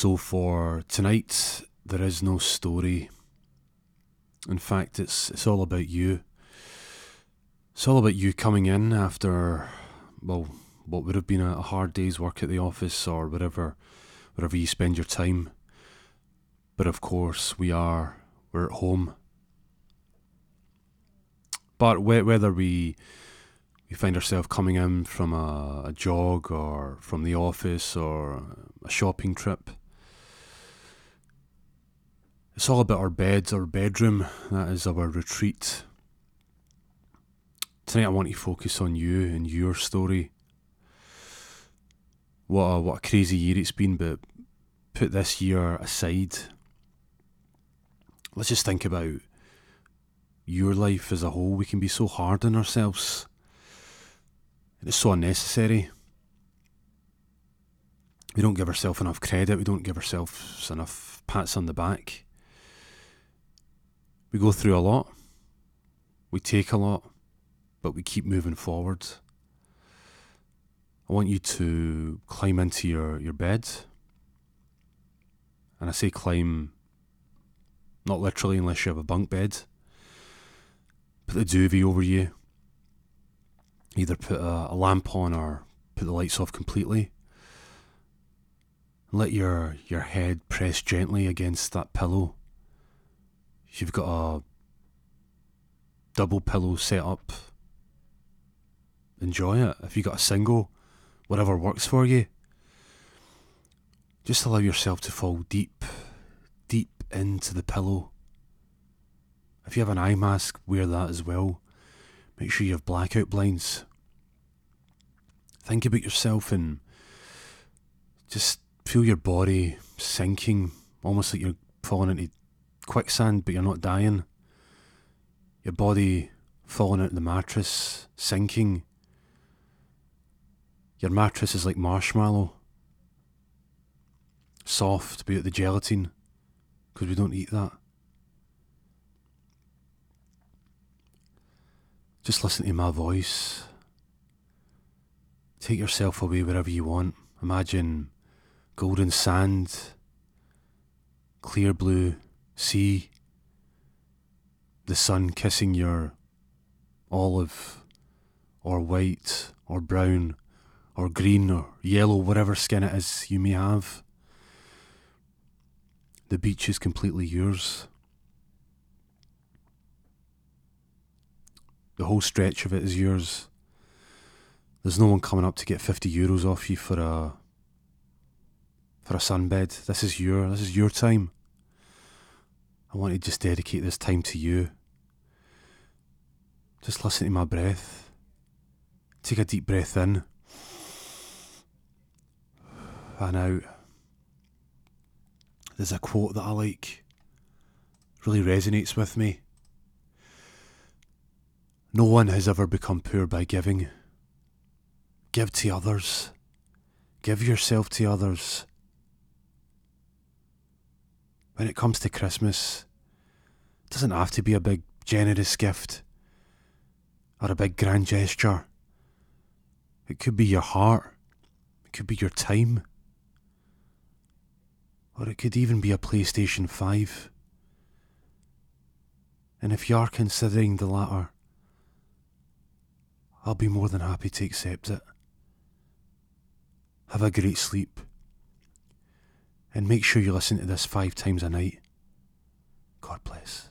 So for tonight, there is no story. In fact, it's it's all about you. It's all about you coming in after, well, what would have been a, hard day's work at the office or whatever, wherever you spend your time. But of course, we are we're at home. But whether we we find ourselves coming in from a, a jog or from the office or a shopping trip, it's all about our beds, our bedroom. That is our retreat. Tonight, I want to focus on you and your story. What a, what a crazy year it's been, but put this year aside. Let's just think about your life as a whole. We can be so hard on ourselves. It's so unnecessary. We don't give ourselves enough credit. We don't give ourselves enough pats on the back. We go through a lot, we take a lot, but we keep moving forward. I want you to climb into your, your bed. And I say climb, not literally unless you have a bunk bed. Put the duvet over you. Either put a, a lamp on or put the lights off completely. Let your, your head press gently against that pillow you've got a double pillow set up, enjoy it. If you've got a single, whatever works for you, just allow yourself to fall deep, deep into the pillow. If you have an eye mask, wear that as well. Make sure you have blackout blinds. Think about yourself and just feel your body sinking, almost like you're falling into quicksand, but you're not dying. Your body falling out of the mattress, sinking. Your mattress is like marshmallow. Soft, but the gelatin, because we don't eat that. Just listen to my voice. Take yourself away wherever you want. Imagine golden sand, clear blue see the sun kissing your olive or white or brown or green or yellow, whatever skin it is you may have. The beach is completely yours. The whole stretch of it is yours. There's no one coming up to get 50 euros off you for a for a sunbed. This is your this is your time. I want to just dedicate this time to you. Just listen to my breath. Take a deep breath in and out. There's a quote that I like, really resonates with me. No one has ever become poor by giving. Give to others. Give yourself to others when it comes to Christmas, it doesn't have to be a big, generous gift or a big, grand gesture. It could be your heart, it could be your time, or it could even be a PlayStation 5. And if you are considering the latter, I'll be more than happy to accept it. Have a great sleep. And make sure you listen to this five times a night. God bless.